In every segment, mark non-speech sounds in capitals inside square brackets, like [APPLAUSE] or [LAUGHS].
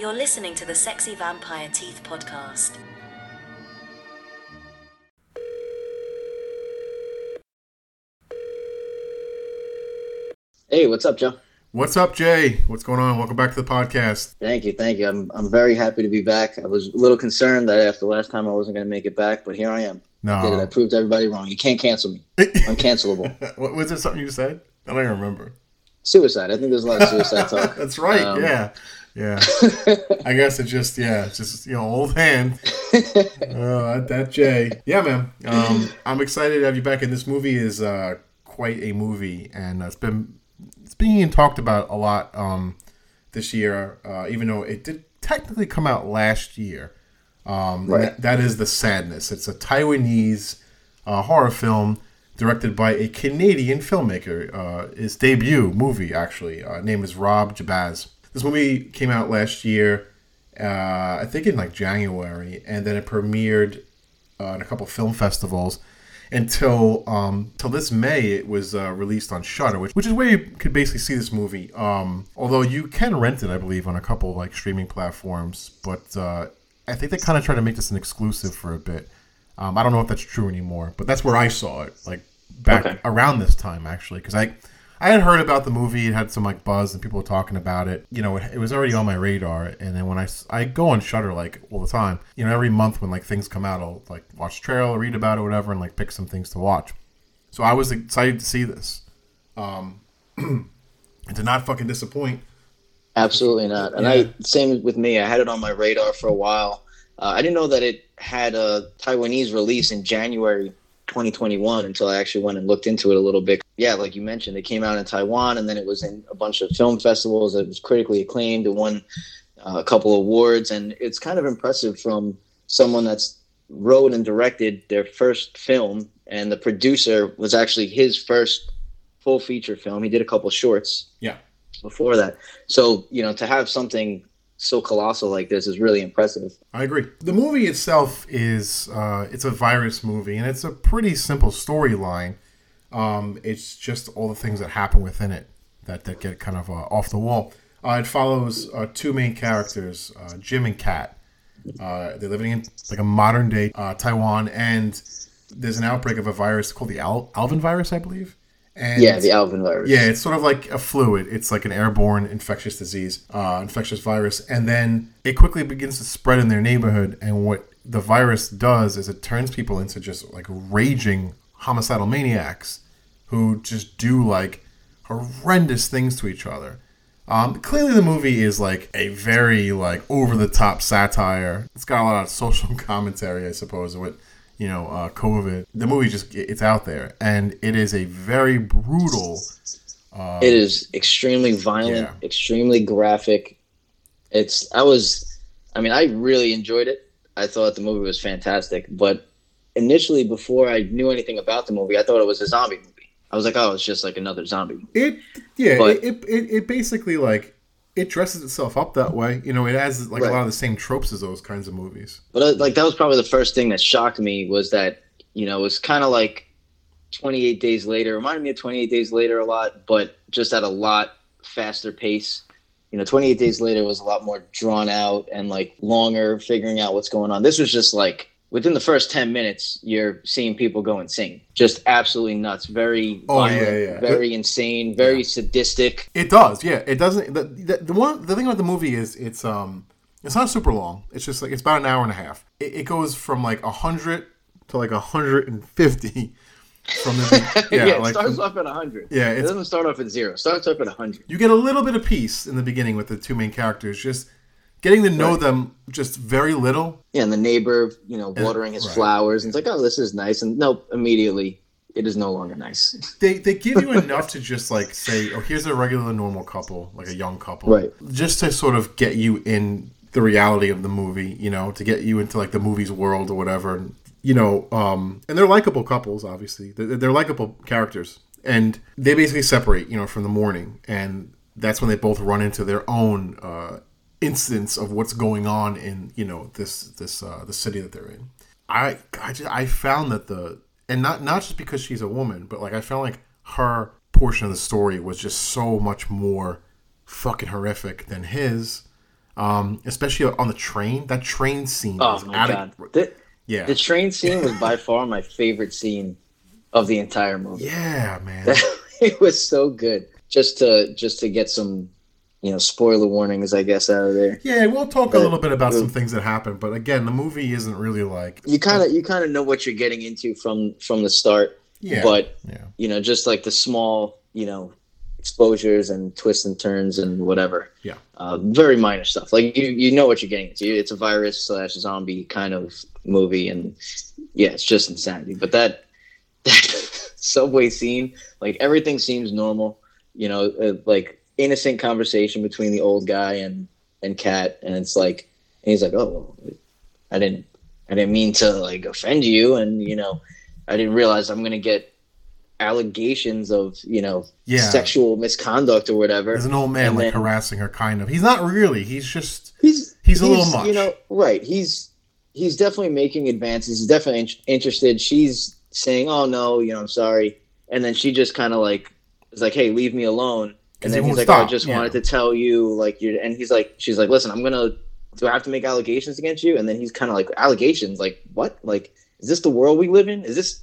You're listening to the Sexy Vampire Teeth podcast. Hey, what's up, Joe? What's up, Jay? What's going on? Welcome back to the podcast. Thank you, thank you. I'm I'm very happy to be back. I was a little concerned that after last time I wasn't going to make it back, but here I am. I did it. I proved everybody wrong. You can't cancel me. [LAUGHS] Uncancelable. [LAUGHS] what was there something you said? I don't even remember. Suicide. I think there's a lot of suicide [LAUGHS] talk. That's right. Um, yeah. Yeah. [LAUGHS] I guess it just yeah, it's just you know, old hand. Oh, [LAUGHS] that, that Jay. Yeah, man. Um, I'm excited to have you back. And this movie is uh, quite a movie, and uh, it's been it's being talked about a lot um, this year. Uh, even though it did technically come out last year. Um, Right. that, that is the sadness. It's a Taiwanese uh, horror film directed by a Canadian filmmaker. Uh, his debut movie, actually, uh, name is Rob Jabbaz. This movie came out last year, uh, I think in like January, and then it premiered uh, in a couple film festivals until um, till this May. It was uh, released on Shudder, which, which is where you could basically see this movie. Um, although you can rent it, I believe, on a couple like streaming platforms, but uh, I think they kind of tried to make this an exclusive for a bit. Um, I don't know if that's true anymore, but that's where I saw it, like back Okay. around this time actually, because I I had heard about the movie. It had some like buzz, and people were talking about it. You know, it, it was already on my radar. And then when I, I go on Shudder like all the time, you know, every month when like things come out, I'll like watch the trailer, read about it, whatever, and like pick some things to watch. So I was excited to see this, um, [CLEARS THROAT] and to not fucking disappoint. Absolutely not. And Yeah. I same with me. I had it on my radar for a while. Uh, I didn't know that it had a Taiwanese release in January 2021 until I actually went and looked into it a little bit. Yeah, like you mentioned, it came out in Taiwan and then it was in a bunch of film festivals. It was critically acclaimed. It won uh, a couple awards, and it's kind of impressive from someone that's wrote and directed their first film, and the producer was actually his first full feature film. He did a couple shorts Yeah. before that. So, you know, to have something so colossal like this is really impressive. I agree. The movie itself is uh, it's a virus movie, and it's a pretty simple storyline. Um, it's just all the things that happen within it that, that get kind of uh, off the wall. Uh, it follows uh, two main characters, uh, Jim and Kat. Uh, they're living in like a modern day Taiwan, and there's an outbreak of a virus called the Al- Alvin virus, I believe. And Yeah, the Alvin virus. yeah, it's sort of like a fluid. It's like an airborne infectious disease, uh, infectious virus, and then it quickly begins to spread in their neighborhood. And what the virus does is it turns people into just like raging homicidal maniacs who just do like horrendous things to each other. Um, clearly, the movie is like a very like over the top satire. It's got a lot of social [LAUGHS] commentary, I suppose, with you know uh, COVID. The movie just it's out there, and it is a very brutal. It is extremely violent, Yeah. extremely graphic. It's I was I mean, I really enjoyed it. I thought the movie was fantastic, but initially before I knew anything about the movie, I thought it was a zombie movie. I was like, "Oh, it's just like another zombie." movie. It yeah, But- it, it it basically like it dresses itself up that way. You know, it has like Right. a lot of the same tropes as those kinds of movies. But uh, like that was probably the first thing that shocked me was that you know it was kind of like 28 Days Later. It reminded me of 28 Days Later a lot, but just at a lot faster pace. You know, 28 Days Later was a lot more drawn out and like longer, figuring out what's going on. This was just like within the first 10 minutes, you're seeing people go insane, just absolutely nuts, very Oh, violent, yeah, yeah. very insane, very Yeah. sadistic. It does, yeah. It doesn't. The, the, the one the thing about the movie is it's um it's not super long. It's just like it's about an hour and a half. It, it goes from like hundred to like hundred and fifty from the [LAUGHS] Yeah, yeah, it like starts off at 100. Yeah, it doesn't start off at zero. Starts off at 100. you get a little bit of peace in the beginning with the two main characters. Just getting to know Right. them just very little. Yeah, and the neighbor, you know, watering his right. flowers, and it's like, oh, this is nice, and nope, immediately, it is no longer nice. [LAUGHS] They they give you enough to just like say, oh, here's a regular normal couple, like a young couple, Right. Just to sort of get you in the reality of the movie, you know, to get you into like the movie's world or whatever. And, you know, um, and they're likable couples, obviously. They're, they're likable characters, and they basically separate, you know, from the morning, and that's when they both run into their own uh, instance of what's going on in you know this this uh, the city that they're in. I I, just, I found that the and not not just because she's a woman, but like I felt like her portion of the story was just so much more fucking horrific than his. um, especially on the train. That train scene. Oh my god. of, The, yeah, the train scene was by far my favorite scene of the entire movie. yeah, man. [LAUGHS] it was so good. Just to just to get some, you know, spoiler warnings, I guess, out of there. yeah, we'll talk a little bit about some things that happen, but again, the movie isn't really like You kind of you kind of know what you're getting into from from the start, yeah, but yeah, you know, just like the small, you know, exposures and twists and turns and whatever. Yeah. Uh, very minor stuff. Like you, you know what you're getting into. It's a virus slash zombie kind of movie, and yeah, it's just insanity. But that [LAUGHS] that subway scene, like everything seems normal. You know, uh, like innocent conversation between the old guy and and Kat, and it's like, and he's like, oh, well, I didn't, I didn't mean to like offend you, and you know, I didn't realize I'm gonna get allegations of you know Yeah. sexual misconduct or whatever. There's an old man And like then- harassing her, kind of. He's not really. He's just he's He's a little much. You know, right? He's he's definitely making advances. He's definitely in- interested. She's saying, "Oh no, you know, I'm sorry," and then she just kind of like is like, "Hey, leave me alone." And then he's like, "Oh, I just yeah. wanted to tell you, like, you." And he's like, "She's like, listen, I'm gonna. Do I have to make allegations against you?" And then he's kind of like, "Allegations? Like what? Like, is this the world we live in? Is this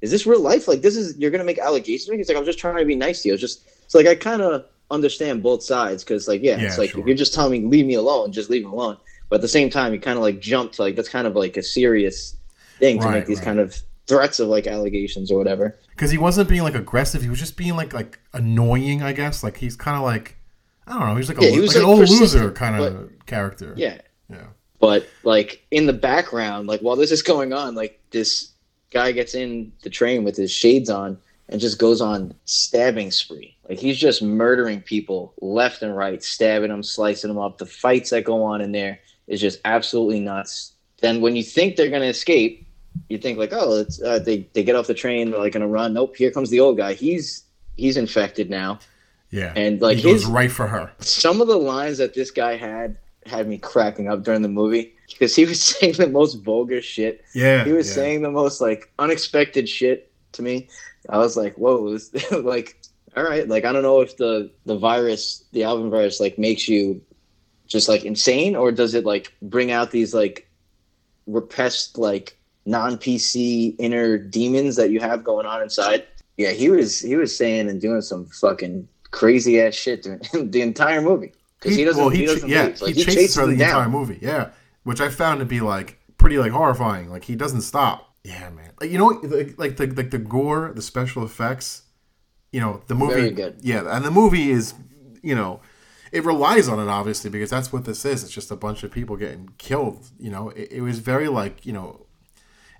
is this real life? Like, this is you're gonna make allegations?" He's like, "I'm just trying to be nice to you." It's just so like I kind of understand both sides because like yeah, Yeah, it's like sure. if you're just telling me leave me alone, just leave me alone. But at the same time, you kind of like jump to like that's kind of like a serious thing to Right, make these right. kind of threats of like allegations or whatever. because he wasn't being like aggressive. He was just being like like annoying, I guess. Like he's kind of like I don't know. He's like a Yeah, he was, like an like, old loser kind of character. Yeah, yeah, but like in the background, like while this is going on, like this guy gets in the train with his shades on and just goes on stabbing spree. Like he's just murdering people left and right, stabbing them, slicing them up. The fights that go on in there is just absolutely nuts. Then when you think they're gonna escape, you think like, oh, it's, uh, they they get off the train, they're like gonna run. Nope, here comes the old guy. He's he's infected now, yeah. and like he goes his right for her. some of the lines that this guy had had me cracking up during the movie because he was [LAUGHS] saying the most vulgar shit. Yeah, He was yeah. saying the most like unexpected shit to me. I was like, whoa, this, [LAUGHS] like, all right, like I don't know if the the virus, the Alvin virus, like makes you just like insane or does it like bring out these like repressed like non PC inner demons that you have going on inside. Yeah, he was he was saying and doing some fucking crazy ass shit during [LAUGHS] the entire movie because he, doesn't. well, he, he, doesn't yeah. Like, he, he, chases her the down. entire movie. Yeah, which I found to be like pretty like horrifying. Like he doesn't stop. Yeah, man. Like you know, like, like the like the gore, the special effects. You know, the movie. Very good. Yeah, and the movie is, you know, it relies on it obviously because that's what this is. It's just a bunch of people getting killed. You know, it, it was very like you know.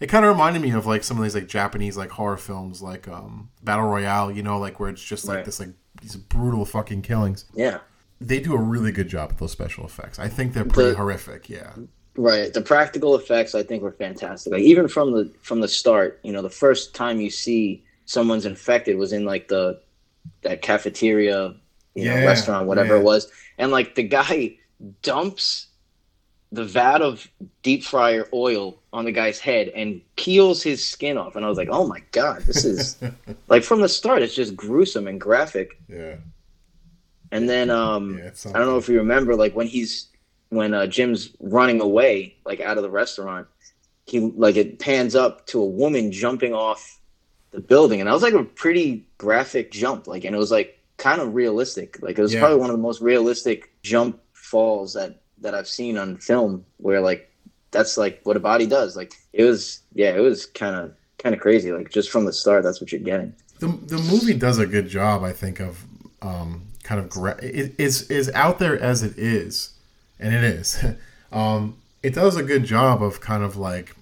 It kind of reminded me of like some of these like Japanese like horror films, like um, Battle Royale. You know, like where it's just like Right. this like these brutal fucking killings Yeah, they do a really good job with those special effects. I think they're pretty The- horrific. Yeah, right. The practical effects I think were fantastic. Like even from the from the start, you know, the first time you see someone's infected was in like the that cafeteria, you know, restaurant, whatever yeah. it was, and like the guy [LAUGHS] dumps the vat of deep fryer oil on the guy's head and peels his skin off, and I was like, oh my god, this is [LAUGHS] like from the start, it's just gruesome and graphic. yeah, And then um yeah. I don't know if you remember like when he's when uh, Jim's running away like out of the restaurant, he like it pans up to a woman jumping off the building and that was like a pretty graphic jump like and it was like kind of realistic. Like it was Yeah. probably one of the most realistic jump falls that that I've seen on film where like that's like what a body does. Like it was yeah, it was kind of kind of crazy like just from the start that's what you're getting. the the movie does a good job. I think of um, kind of gra- it is is out there as it is, and it is. [LAUGHS] um, it does a good job of kind of like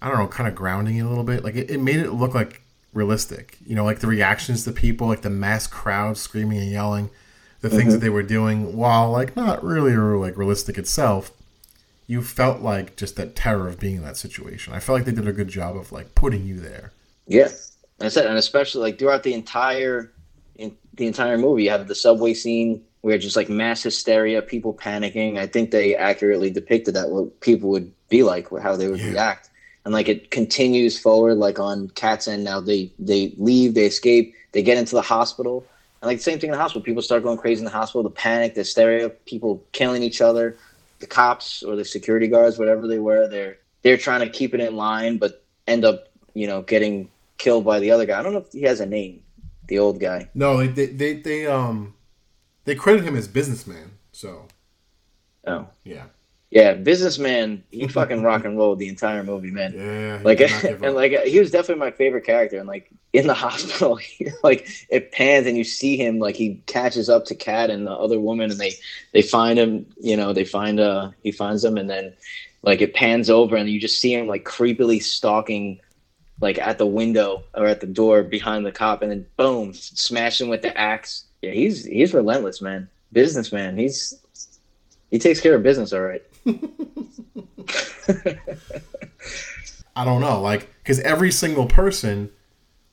I don't know, kind of grounding it a little bit. Like it, it made it look like realistic. You know, like the reactions to people, like the mass crowd screaming and yelling, the things that mm-hmm. they were doing, while like not really like realistic itself. You felt like just that terror of being in that situation. I felt like they did a good job of like putting you there. Yeah, I said, and especially like throughout the entire in the entire movie, you have the subway scene where just like mass hysteria, people panicking. I think they accurately depicted that what people would be like, how they would Yeah. react, and like it continues forward. Like on Kat's End now, they they leave, they escape, they get into the hospital, And like the same thing in the hospital. People start going crazy in the hospital. The panic, the hysteria, people killing each other. The cops or the security guards, whatever they were, they're they're trying to keep it in line, but end up, you know, getting killed by the other guy. I don't know if he has a name, the old guy. No, they they they, they um they credit him as businessman. So Oh, yeah, yeah, businessman. He fucking [LAUGHS] rock and rolled the entire movie, man. yeah. like did not [LAUGHS] give and like he was definitely my favorite character and like in the [LAUGHS] hospital like it pans and you see him like he catches up to kat and the other woman and they they find him you know they find uh he finds them and then like it pans over and you just see him like creepily stalking like at the window or at the door behind the cop and then boom smash him with the axe yeah he's he's relentless man businessman he's he takes care of business all right [LAUGHS] I don't know, like because every single person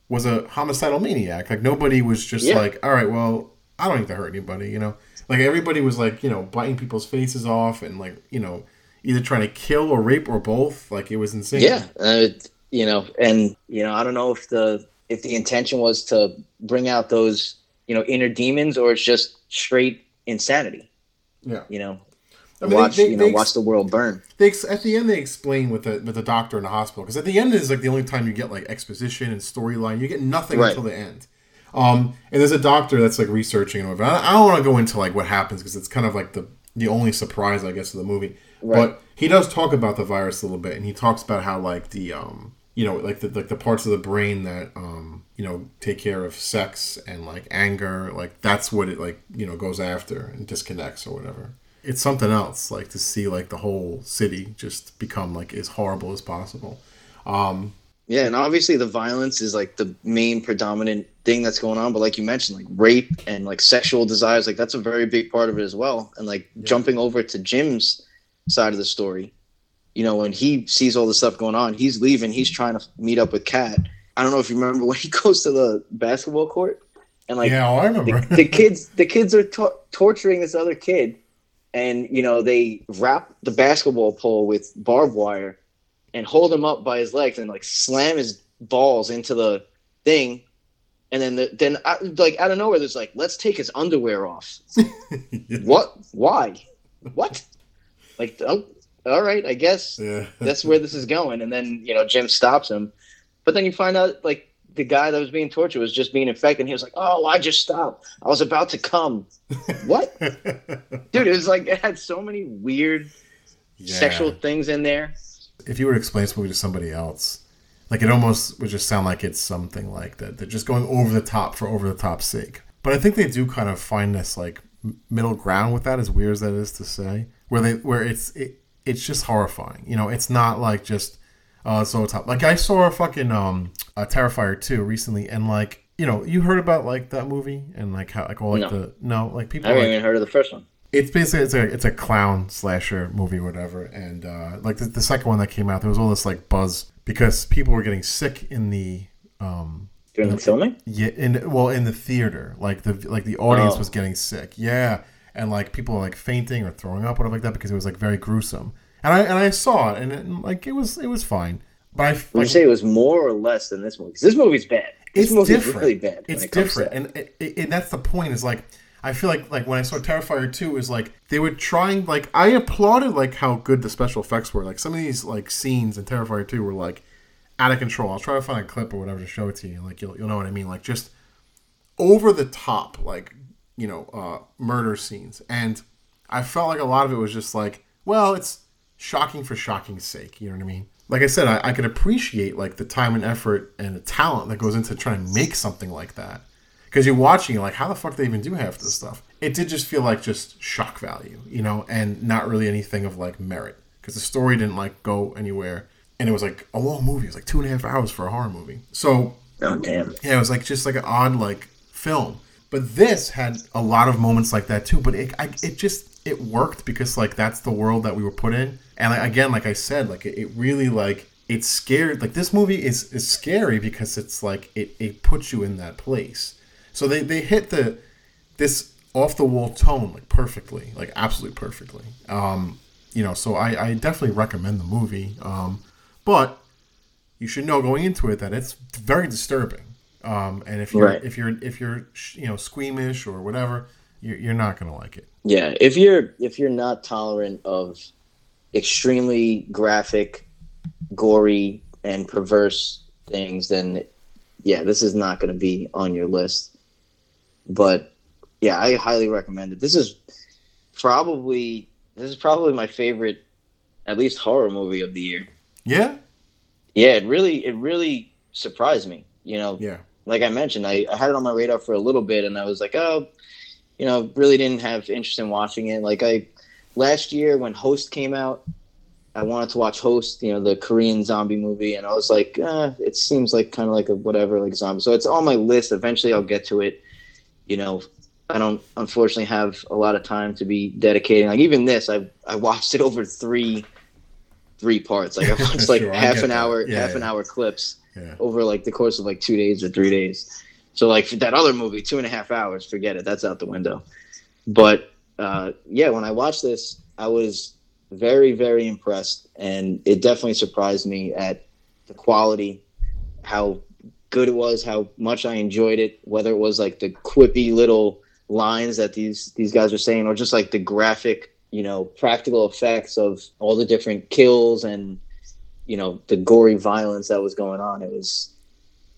was a homicidal maniac. Like nobody was just Yeah. like, all right, well, I don't need to hurt anybody, you know. Like everybody was like, you know, biting people's faces off and like, you know, either trying to kill or rape or both. Like it was insane. Yeah, uh, you know, and you know, I don't know if the if the intention was to bring out those you know inner demons or it's just straight insanity. yeah. You know, I mean, watch they- you know they- watch the world burn. They ex- at the end they explain with the with the doctor in the hospital because at the end is like the only time you get like exposition and storyline. You get nothing Right. until the end. Um, and there's a doctor that's like researching and whatever. I, I don't want to go into like what happens because it's kind of like the the only surprise I guess of the movie. Right. But he does talk about the virus a little bit, and he talks about how like the um you know like the like the parts of the brain that um you know take care of sex and like anger like that's what it like you know goes after and disconnects or whatever it's something else like to see like the whole city just become like as horrible as possible um Yeah, and obviously the violence is like the main predominant thing that's going on. But like you mentioned, like rape and like sexual desires, like that's a very big part of it as well. And like jumping over to Jim's side of the story, you know, when he sees all the stuff going on, he's leaving. He's trying to meet up with Kat. I don't know if you remember [LAUGHS] when he goes to the basketball court and like yeah oh, i the, remember the kids the kids are tor- torturing this other kid and you know they wrap the basketball pole with barbed wire and hold him up by his legs and like slam his balls into the thing. And then the, then uh, like out of nowhere there's like let's take his underwear off. [LAUGHS] What? Why? What? Like oh, all right i guess yeah. that's where this is going. And then, you know, Jim stops him. But then you find out, like, the guy that was being tortured was just being infected. And he was like, oh, I just stopped. I was about to come. what? [LAUGHS] Dude, it was like, it had so many weird Yeah. sexual things in there. if you were to explain this movie to somebody else, like it almost would just sound like it's something like that. They're just going over the top for over the top's sake. But I think they do kind of find this like middle ground with that, as weird as that is to say, where they where it's it, it's just horrifying. You know, it's not like just uh so top. Like I saw a fucking um a Terrifier 2 recently, and like you know you heard about like that movie and like how like all like No. the no like people. I haven't like, even heard of the first one. it's basically it's a it's a clown slasher movie or whatever and uh like the, the second one that came out there was all this like buzz because people were getting sick in the um During the filming? yeah in well in the theater like the like the audience Oh. was getting sick yeah and like people were like fainting or throwing up whatever like that because it was like very gruesome and i and i saw it and it, like it was it was fine but i Would like, say it was more or less than this movie? 'Cause this movie's bad. This it's movie's different. really bad. It's it different, and it, it, and that's the point. Is like I feel like like when I saw Terrifier two is like they were trying like I applauded like how good the special effects were. Like some of these like scenes in Terrifier two were like out of control. I'll try to find a clip or whatever to show it to you. Like you'll you'll know what I mean. Like just over the top like you know uh, murder scenes, and I felt like a lot of it was just like well it's shocking for shocking's sake. You know what I mean? Like I said, I, I could appreciate like the time and effort and the talent that goes into trying to make something like that. Because you're watching, you're like, how the fuck do they even do half this stuff? It did just feel like just shock value, you know, and not really anything of like merit. Because the story didn't like go anywhere, and it was like a long movie. It was like two and a half hours for a horror movie. So Oh, damn. yeah, it was like just like an odd like film. But this had a lot of moments like that too. But it, I, it just it worked because like that's the world that we were put in. And like, again, like I said, like it, it really like it's scared. Like this movie is is scary because it's like it it puts you in that place. So they they hit the this off the wall tone like perfectly, like absolutely perfectly. Um, you know, so I I definitely recommend the movie. Um, but you should know going into it that it's very disturbing. Um, and if you're Right. if you're if you're you know squeamish or whatever, you're, you're not gonna like it. Yeah, if you're if you're not tolerant of extremely graphic, gory, and perverse things, then yeah, this is not going to be on your list. But yeah, I highly recommend it. This is probably this is probably my favorite, at least horror movie of the year. Yeah, Yeah, it really it really surprised me. You know, yeah, like I mentioned, I, I had it on my radar for a little bit, and I was like, oh, you know, really didn't have interest in watching it. Like I last year when Host came out, I wanted to watch Host, you know, the Korean zombie movie, and I was like, eh, it seems like kind of like a whatever, like zombie. So it's on my list. Eventually, I'll get to it. You know, I don't unfortunately have a lot of time to be dedicating. Like even this, I I watched it over three three parts. Like I [LAUGHS] watched like Sure, half an hour, Yeah, half yeah. an hour clips yeah. over like the course of like two days or three days. So like for that other movie, two and a half hours, forget it. That's out the window. But uh, yeah, when I watched this, I was very, very impressed, and it definitely surprised me at the quality, how good it was, how much I enjoyed it. Whether it was like the quippy little lines that these these guys were saying, or just like the graphic, you know, practical effects of all the different kills and you know the gory violence that was going on. It was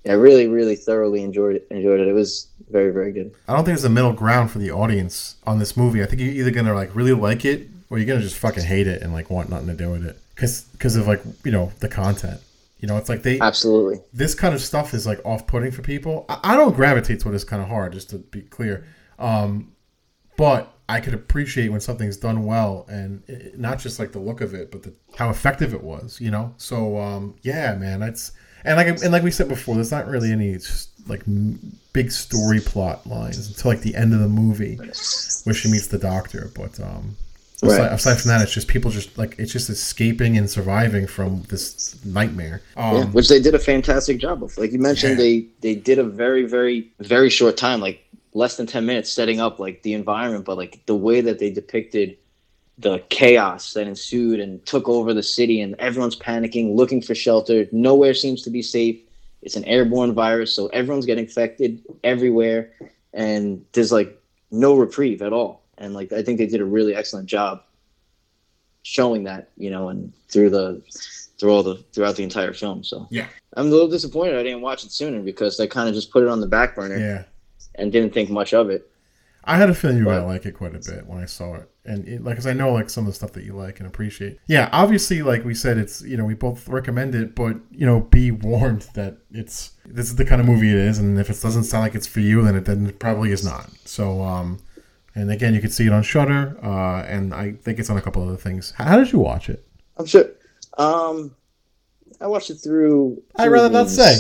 I really, really thoroughly enjoyed it. Enjoyed it. It was very, very good. I don't think there's a middle ground for the audience on this movie. I think you're either gonna like really like it or you're gonna just fucking hate it and like want nothing to do with it because because of like you know the content. You know, it's like they Absolutely. this kind of stuff is like off-putting for people. I, I don't gravitate toward this kind of hard, just to be clear. Um, but I could appreciate when something's done well, and it, not just like the look of it, but the, how effective it was. You know, so um, yeah, man, that's and like and like we said before, there's not really any like big story plot lines until like the end of the movie where she meets the doctor. But um, aside, aside from that, it's just people just like it's just escaping and surviving from this nightmare. Um, yeah, which they did a fantastic job of. Like you mentioned, Yeah. they they did a very, very, very short time, like less than ten minutes, setting up like the environment, but like the way that they depicted the chaos that ensued and took over the city, and everyone's panicking, looking for shelter. Nowhere seems to be safe. It's an airborne virus, so everyone's getting infected everywhere, and there's like no reprieve at all. And like I think they did a really excellent job showing that, you know, and through the through all the throughout the entire film. So Yeah. I'm a little disappointed I didn't watch it sooner because I kind of just put it on the back burner yeah. and didn't think much of it. I had a feeling you But- gonna like it quite a bit when I saw it, and it, like, cause I know like some of the stuff that you like and appreciate. Yeah, obviously, like we said, it's you know we both recommend it, but you know be warned that it's this is the kind of movie it is, and if it doesn't sound like it's for you, then it then it probably is not. So, um, and again, you can see it on Shudder, uh, and I think it's on a couple other things. How did you watch it? I'm sure. Um, I watched it through. I'd rather not say.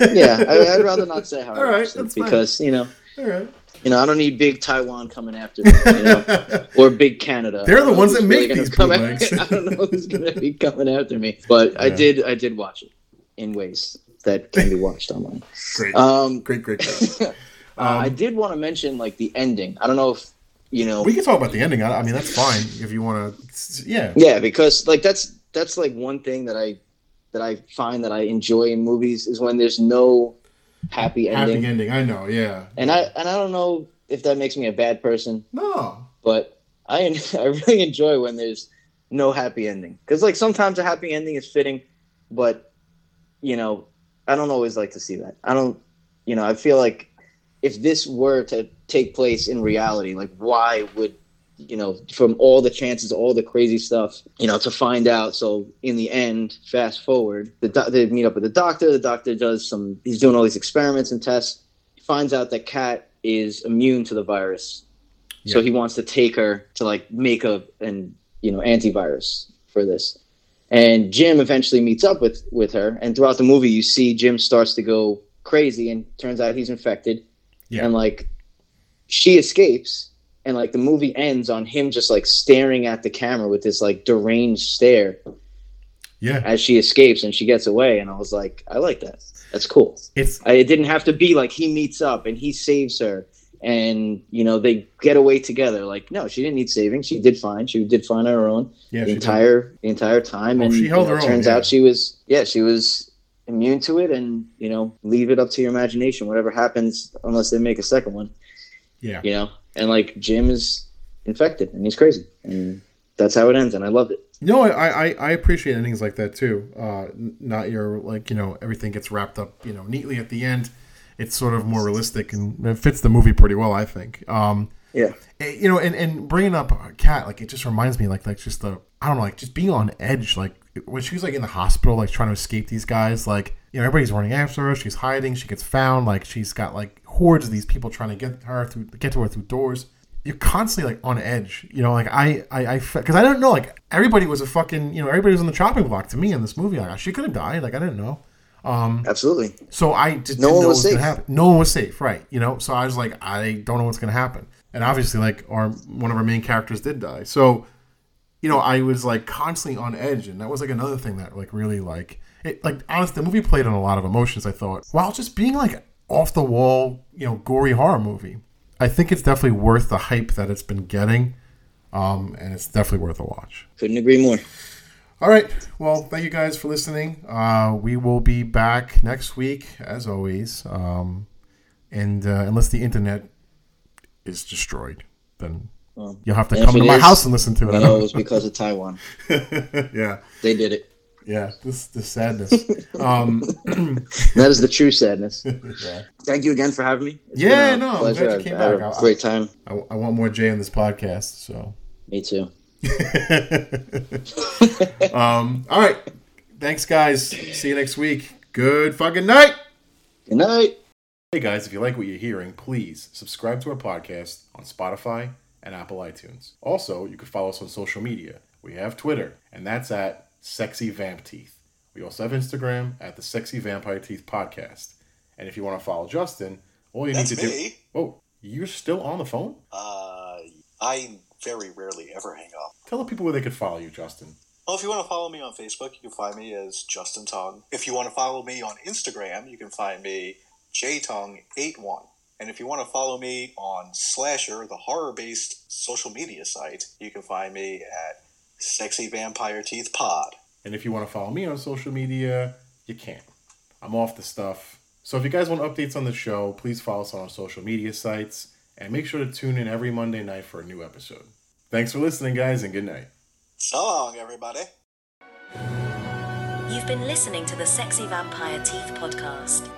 yeah, I, I'd rather [LAUGHS] not say how All I right, watched it fine. because you know, All right. You know, I don't need big Taiwan coming after me, you know, [LAUGHS] or big Canada. They're the ones that really make these come. After, I don't know who's going to be [LAUGHS] coming after me, but I did. I did watch it in ways that can be watched online. Great. Um, great. Great. Great. uh, [LAUGHS] I did want to mention like the ending. I don't know if you know. we can talk about the ending. I, I mean, that's fine if you want to. Yeah. Yeah, because like that's that's like one thing that I that I find that I enjoy in movies is when there's no happy ending. Happy ending. I know. Yeah. And I and I don't know if that makes me a bad person, No. but I [LAUGHS] I really enjoy when there's no happy ending because like sometimes a happy ending is fitting, but you know I don't always like to see that. I don't you know I feel like if this were to take place in reality, like why would you know from all the chances, all the crazy stuff, you know, to find out. So in the end, fast forward, the doc- they meet up with the doctor. The doctor does some. He's doing all these experiments and tests. He finds out that Kat is immune to the virus, so he wants to take her to like make a an you know antivirus for this. And Jim eventually meets up with with her, and throughout the movie, you see Jim starts to go crazy, and turns out he's infected. Yeah. And like, she escapes, and like the movie ends on him just like staring at the camera with this like deranged stare Yeah. as she escapes and she gets away. And I was like, I like that. That's cool. It's I, it didn't have to be like he meets up and he saves her and you know they get away together. Like no, she didn't need saving. She did fine. She did fine on her own yeah. the she did. entire the entire time. Oh, and she held you know, her own, turns yeah. out she was yeah she was immune to it and you know leave it up to your imagination whatever happens unless they make a second one Yeah. you know and like jim is infected and he's crazy and that's how it ends and i loved it No, I, I, I appreciate endings like that too. Uh, not your like you know everything gets wrapped up you know neatly at the end. It's sort of more realistic and it fits the movie pretty well, I think. Um, yeah eh, you know, and, and bringing up Kat, like it just reminds me like like just the I don't know like just being on edge like when she was like in the hospital like trying to escape these guys like you know everybody's running after her. She's hiding. She gets found. Like she's got like hordes of these people trying to get her through get to her through doors. You're constantly like on edge you know? Like I I I because I don't know like everybody was a fucking you know everybody was on the chopping block to me in this movie. Like she could have died. Like I didn't know. Um absolutely. so I just No one was what was gonna safe. No one was safe, right? You know, so I was like, I don't know what's gonna happen. And obviously, like our one of our main characters did die. So, you know, I was like constantly on edge, and that was like another thing that like really like it. Like honestly, the movie played on a lot of emotions. I thought, while just being like off the wall, you know, gory horror movie. I think it's definitely worth the hype that it's been getting, um, and it's definitely worth a watch. couldn't agree more All right. Well, thank you guys for listening. Uh, we will be back next week, as always. Um, and uh, unless the internet is destroyed, then you'll have to come to my is, house and listen to it it. was because of taiwan [LAUGHS] yeah, they did it yeah. This the sadness. [LAUGHS] um, [CLEARS THROAT] that is the true sadness [LAUGHS] yeah. thank you again for having me It's Yeah, been a no, I'm pleasure. glad you came I've back. a I- great time I, I want more Jay on this podcast. So. me too [LAUGHS] um, all right. Thanks, guys. See you next week. Good fucking night. good night Hey guys, if you like what you're hearing, please subscribe to our podcast on Spotify and Apple iTunes. Also, you can follow us on social media. We have Twitter, and that's at Sexy Vamp Teeth. We also have Instagram at the Sexy Vampire Teeth Podcast. And if you want to follow Justin, all you That's need to me. do. Oh, you're still on the phone? Uh, I very rarely ever hang up. Tell the people where they could follow you, Justin. Well, if you want to follow me on Facebook, you can find me as Justin Tong. If you want to follow me on Instagram, you can find me jtong81. And if you want to follow me on Slasher, the horror-based social media site, you can find me at Sexy Vampire Teeth Pod. And if you want to follow me on social media, you can. I'm off the stuff. So if you guys want updates on the show, please follow us on our social media sites and make sure to tune in every Monday night for a new episode. Thanks for listening, guys, and good night. So long, everybody. You've been listening to the Sexy Vampire Teeth podcast.